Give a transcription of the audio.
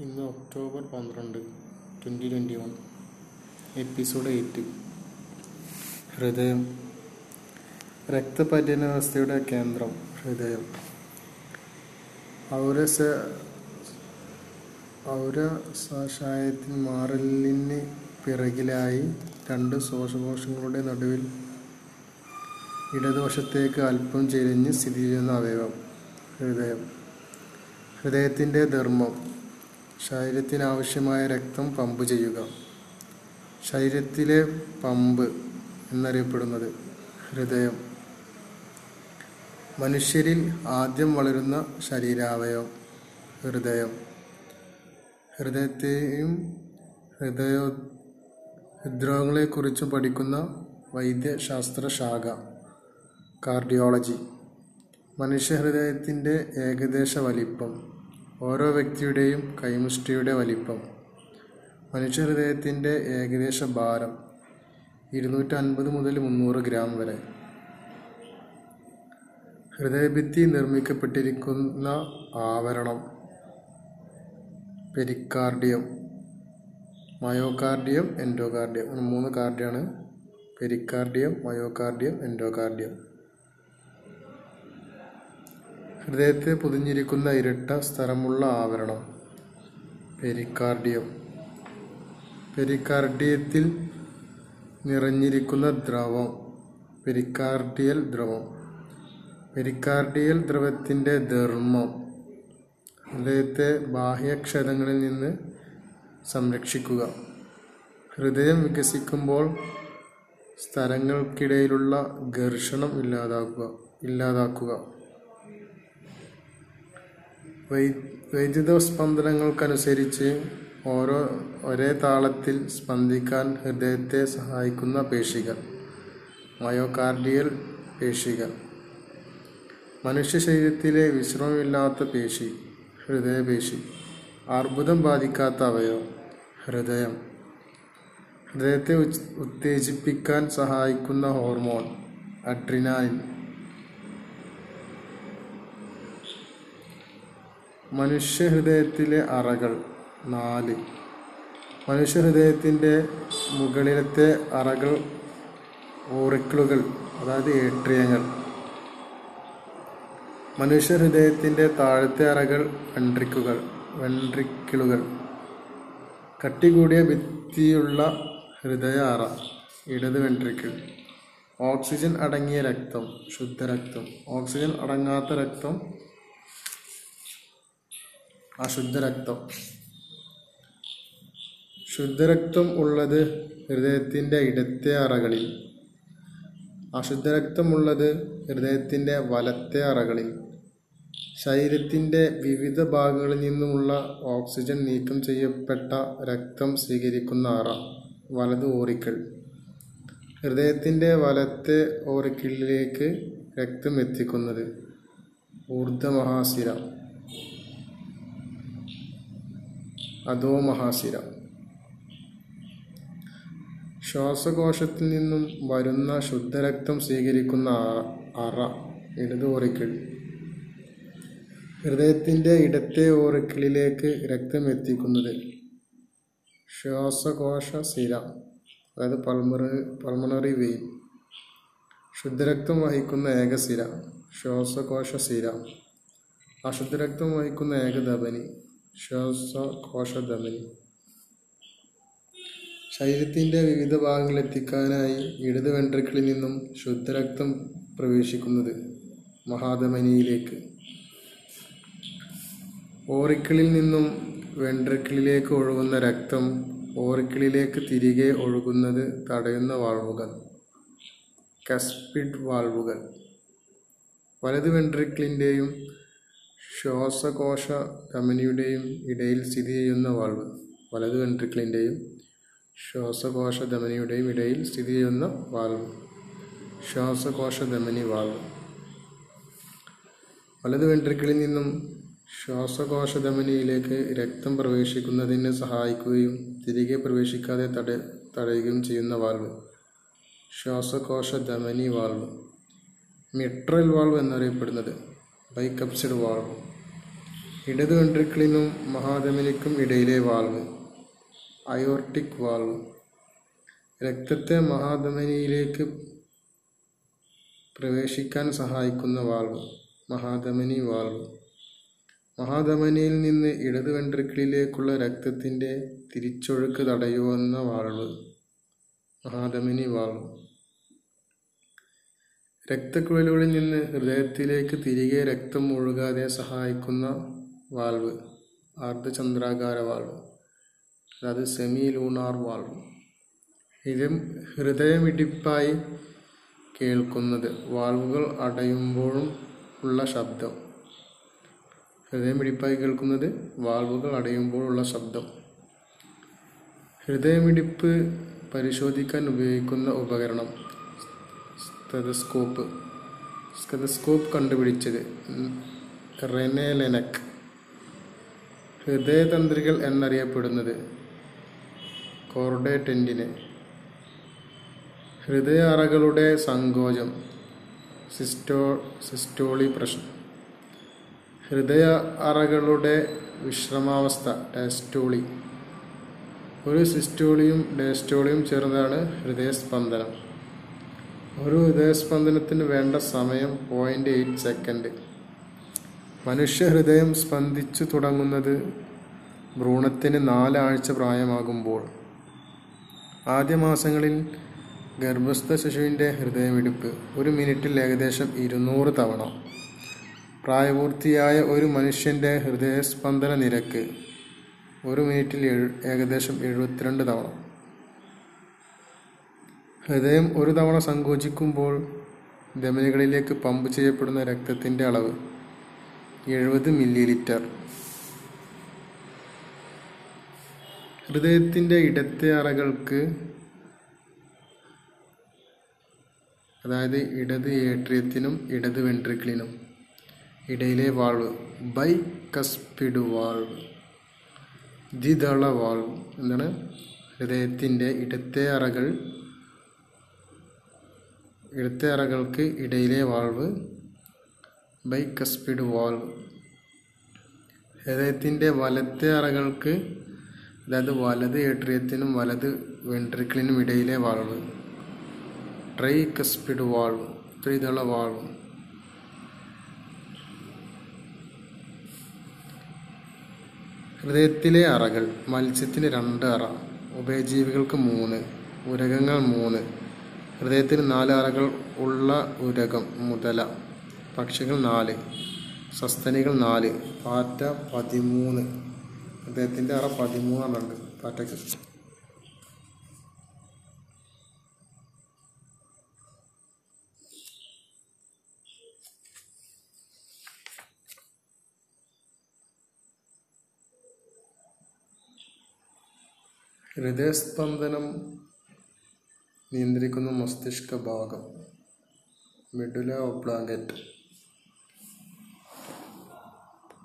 ഇന്ന് ഒക്ടോബർ പന്ത്രണ്ട് twenty twenty one episode eight. ഹൃദയം. രക്തപര്യന വ്യവസ്ഥയുടെ കേന്ദ്രം ഹൃദയം. ഔരസ ഔരസാശയത്തിന് മാറലിന് പിറകിലായി രണ്ട് ശ്വാസകോശങ്ങളുടെ നടുവിൽ ഇടതുവശത്തേക്ക് അല്പം ചെരിഞ്ഞ് സ്ഥിതി ചെയ്യുന്ന അവയവം ഹൃദയം. ഹൃദയത്തിന്റെ ധർമ്മം. ശരീരത്തിനാവശ്യമായ രക്തം പമ്പ് ചെയ്യുക. ശരീരത്തിലെ പമ്പ് എന്നറിയപ്പെടുന്നത് ഹൃദയം. മനുഷ്യരിൽ ആദ്യം വളരുന്ന ശരീരാവയവം ഹൃദയം. ഹൃദയത്തെയും ഹൃദയ ഹൃദ്രോഗങ്ങളെക്കുറിച്ച് പഠിക്കുന്ന വൈദ്യശാസ്ത്ര ശാഖ കാർഡിയോളജി മനുഷ്യഹൃദയത്തിന്റെ ഏകദേശ വലിപ്പം. ഓരോ വ്യക്തിയുടെയും കൈമുഷ്ടിയുടെ വലിപ്പം മനുഷ്യഹൃദയത്തിന്റെ ഏകദേശ ഭാരം ഇരുന്നൂറ്റൻപത് മുതൽ മുന്നൂറ് ഗ്രാം വരെ. ഹൃദയഭിത്തി നിർമ്മിക്കപ്പെട്ടിരിക്കുന്ന ആവരണം പെരിക്കാർഡിയം മയോകാർഡിയം എൻഡോകാർഡിയം. മൂന്ന് കാർഡിയാണ്. Pericardium myocardium endocardium. ഹൃദയത്തെ പൊതിഞ്ഞിരിക്കുന്ന ഇരട്ട സ്ഥലമുള്ള ആവരണം. പെരിക്കാർഡിയം. പെരിക്കാർഡിയത്തിൽ നിറഞ്ഞിരിക്കുന്ന ദ്രവം. പെരിക്കാർഡിയൽ ദ്രവം. പെരിക്കാർഡിയൽ ദ്രവത്തിന്റെ ധർമ്മം. ഹൃദയത്തെ ബാഹ്യക്ഷതങ്ങളിൽ നിന്ന് സംരക്ഷിക്കുക. ഹൃദയം വികസിക്കുമ്പോൾ സ്ഥലങ്ങൾക്കിടയിലുള്ള ഘർഷണം ഇല്ലാതാക്കുക. ഇല്ലാതാക്കുക. വൈദ്യുത സ്പന്ദനങ്ങൾക്കനുസരിച്ച് ഓരോ ഒരേ താളത്തിൽ സ്പന്ദിക്കാൻ ഹൃദയത്തെ സഹായിക്കുന്ന പേശികൾ മയോകാർഡിയൽ പേശികൾ മനുഷ്യ ശരീരത്തിലെ വിശ്രമമില്ലാത്ത പേശി ഹൃദയപേശി. അർബുദം ബാധിക്കാത്ത അവയവം ഹൃദയം. ഹൃദയത്തെ ഉത്തേജിപ്പിക്കാൻ സഹായിക്കുന്ന ഹോർമോൺ അഡ്രിനാലിൻ. മനുഷ്യഹൃദയത്തിലെ അറകൾ നാല്. മനുഷ്യഹൃദയത്തിന്റെ മുകളിലത്തെ അറകൾ ഓറിക്കിളുകൾ അതായത് ഏട്രിയങ്ങൾ. മനുഷ്യഹൃദയത്തിന്റെ താഴത്തെ അറകൾ വെൻട്രിക്കുകൾ വെൻട്രിക്കിളുകൾ. കട്ടി കൂടിയ ഭിത്തിയുള്ള ഹൃദയ അറ ഇടത് വെൻട്രിക്കിൾ. ഓക്സിജൻ അടങ്ങിയ രക്തം ശുദ്ധരക്തം ഓക്സിജൻ അടങ്ങാത്ത രക്തം അശുദ്ധരക്തം ശുദ്ധരക്തം. ഉള്ളത് ഹൃദയത്തിന്റെ ഇടത്തെ അറകളിൽ. അശുദ്ധരക്തമുള്ളത് ഹൃദയത്തിന്റെ വലത്തെ അറകളിൽ. ശരീരത്തിന്റെ വിവിധ ഭാഗങ്ങളിൽ നിന്നുമുള്ള ഓക്സിജൻ നീക്കം ചെയ്യപ്പെട്ട രക്തം സ്വീകരിക്കുന്ന അറ വലത് ഓറിക്കൽ ഹൃദയത്തിന്റെ വലത്തെ ഓറിക്കിളിലേക്ക് രക്തം എത്തിക്കുന്നത് ഊർദ്ധമഹാശിര. അധോമഹാശിര ശ്വാസകോശത്തിൽ നിന്നും വരുന്ന ശുദ്ധരക്തം സ്വീകരിക്കുന്ന അറ ഇടത് ഓറിക്കിൾ. ഹൃദയത്തിന്റെ ഇടത്തെ ഓറിക്കിളിലേക്ക് രക്തം എത്തിക്കുന്നത് ശ്വാസകോശ സിര അതായത് പൾമറി പൾമണറി വെയിൻ. ശുദ്ധരക്തം വഹിക്കുന്ന ഏക സിര ശ്വാസകോശ സിര അശുദ്ധരക്തം വഹിക്കുന്ന ഏക ധമനി ശ്വാസകോശ ധമനി ശരീരത്തിന്റെ വിവിധ ഭാഗങ്ങളിൽ എത്തിക്കാനായി ഇടത് വെൻട്രിക്കിളിൽ നിന്നും ശുദ്ധരക്തം പ്രവേശിക്കുന്നത് മഹാധമനിയിലേക്ക്. ഓറിക്കിളിൽ നിന്നും വെൻട്രിക്കിളിലേക്ക് ഒഴുകുന്ന രക്തം ഓറിക്കിളിലേക്ക് തിരികെ ഒഴുകുന്നത് തടയുന്ന വാൾവുകൾ. കസ്പിഡ് വാൾവുകൾ. വലത് വെൻട്രിക്കിളിന്റെയും ശ്വാസകോശ ധമനിയുടെയും ഇടയിൽ സ്ഥിതി ചെയ്യുന്ന വാൾവ് വലത് വെൻട്രിക്കിളിന്റെയും ശ്വാസകോശ ധമനിയുടെയും ഇടയിൽ സ്ഥിതി ചെയ്യുന്ന വാൾവ്. ശ്വാസകോശ ധമനി വാൾവ്. വലത് വെൻട്രിക്കിളിൽ നിന്നും ശ്വാസകോശ ധമനിയിലേക്ക് രക്തം പ്രവേശിക്കുന്നതിന് സഹായിക്കുകയും തിരികെ പ്രവേശിക്കാതെ തട തടയുകയും ചെയ്യുന്ന വാൾവ്. ശ്വാസകോശ ധമനി വാൾവ്. മിട്രൽ വാൾവ് എന്നറിയപ്പെടുന്നത് ബൈക്കപ്സിഡ് വാൾവ് ഇടത് വെൻട്രിക്കിളിനും മഹാധമനിക്കും ഇടയിലെ വാൾവ്. Aortic valve. രക്തത്തെ മഹാധമനിയിലേക്ക് പ്രവേശിക്കാൻ സഹായിക്കുന്ന വാൾവ്. മഹാധമനി വാൾവ്. മഹാധമനിയിൽ നിന്ന് ഇടത് വെൻട്രിക്കിളിലേക്കുള്ള രക്തത്തിന്റെ തിരിച്ചൊഴുക്ക് തടയുന്ന വാൾവ് മഹാധമനി വാൾവ് രക്തക്കുഴലുകളിൽ നിന്ന് ഹൃദയത്തിലേക്ക് തിരികെ രക്തം ഒഴുകാതെ സഹായിക്കുന്ന വാൾവ് അർദ്ധചന്ദ്രാകാര വാൾവ് അതായത് സെമി ലൂണാർ വാൾവ്. ഇതും ഹൃദയമിടിപ്പായി കേൾക്കുന്നത് വാൾവുകൾ അടയുമ്പോഴും ഉള്ള ശബ്ദം. ഹൃദയമിടിപ്പായി കേൾക്കുന്നത് വാൾവുകൾ അടയുമ്പോഴുള്ള ശബ്ദം. ഹൃദയമിടിപ്പ് പരിശോധിക്കാൻ ഉപയോഗിക്കുന്ന ഉപകരണം. സ്റ്റെതസ്കോപ്പ്. സ്റ്റെതസ്കോപ്പ് കണ്ടുപിടിച്ചത് റെനെ ഹൃദയതന്ത്രികൾ എന്നറിയപ്പെടുന്നത് കോർഡേറ്റന്റിനെ ഹൃദയ അറകളുടെ സങ്കോചം. സിസ്റ്റോ സിസ്റ്റോളി പ്രശ്നം. ഹൃദയ അറകളുടെ വിശ്രമാവസ്ഥ ഡയസ്റ്റോളി. ഒരു സിസ്റ്റോളിയും ഡയസ്റ്റോളിയും ചേർന്നതാണ് ഹൃദയസ്പന്ദനം. ഒരു ഹൃദയസ്പന്ദനത്തിന് വേണ്ട സമയം പോയിന്റ് എയ്റ്റ് സെക്കൻഡ് മനുഷ്യ ഹൃദയം സ്പന്ദിച്ചു തുടങ്ങുന്നത് ഭ്രൂണത്തിന് നാലാഴ്ച പ്രായമാകുമ്പോൾ. ആദ്യ മാസങ്ങളിൽ ഗർഭസ്ഥ ശിശുവിന്റെ ഹൃദയമിടിപ്പ് ഒരു മിനിറ്റിൽ ഏകദേശം ഇരുന്നൂറ് തവണ. പ്രായപൂർത്തിയായ ഒരു മനുഷ്യന്റെ ഹൃദയസ്പന്ദന നിരക്ക് ഒരു മിനിറ്റിൽ ഏകദേശം എഴുപത്തിരണ്ട് തവണ. ഹൃദയം ഒരു തവണ സങ്കോചിക്കുമ്പോൾ ധമനികളിലേക്ക് പമ്പ് ചെയ്യപ്പെടുന്ന രക്തത്തിന്റെ അളവ് എഴുപത് മില്ലി ലിറ്റർ ഹൃദയത്തിന്റെ ഇടത്തെ അറകൾക്ക് അതായത് ഇടത് ഏട്രിയത്തിനും ഇടത് വെൻട്രിക്കിളിനും ഇടയിലെ വാൾവ് ബൈ കസ്പിഡ് വാൾവ് ദ്വിതള വാൾവ് എന്താണ്? ഹൃദയത്തിന്റെ ഇടത്തെ അറകൾ ഇടത്തെ അറകൾക്ക് ഇടയിലെ വാൾവ് ബൈക്ക് സ്പീഡ് വാൾവ്. ഹൃദയത്തിന്റെ വലത്തെ അറകൾക്ക് അതായത് വലത് ഏട്രിയത്തിനും വലത് വെൻട്രിക്കിളിനും ഇടയിലെ വാൾവ്. ട്രൈ കസ്പിഡ് വാൾവ് ത്രിതള വാൾവ്. ഹൃദയത്തിലെ അറകൾ മത്സ്യത്തിന് രണ്ട് അറ ഉഭയജീവികൾക്ക് മൂന്ന് ഉരകങ്ങൾ മൂന്ന്. ഹൃദയത്തിന് നാല് അറകൾ ഉള്ള ഉരകം മുതല. പക്ഷികൾ നാല്. സസ്തനികൾ നാല്. പാറ്റ പതിമൂന്ന്. ഹൃദയത്തിന്റെ അറ പതിമൂന്നെണ്ണം പാറ്റക്ക്. ഹൃദയസ്പന്ദനം നിയന്ത്രിക്കുന്ന മസ്തിഷ്ക ഭാഗം മെഡുല ഒബ്ലാങ്കറ്റ്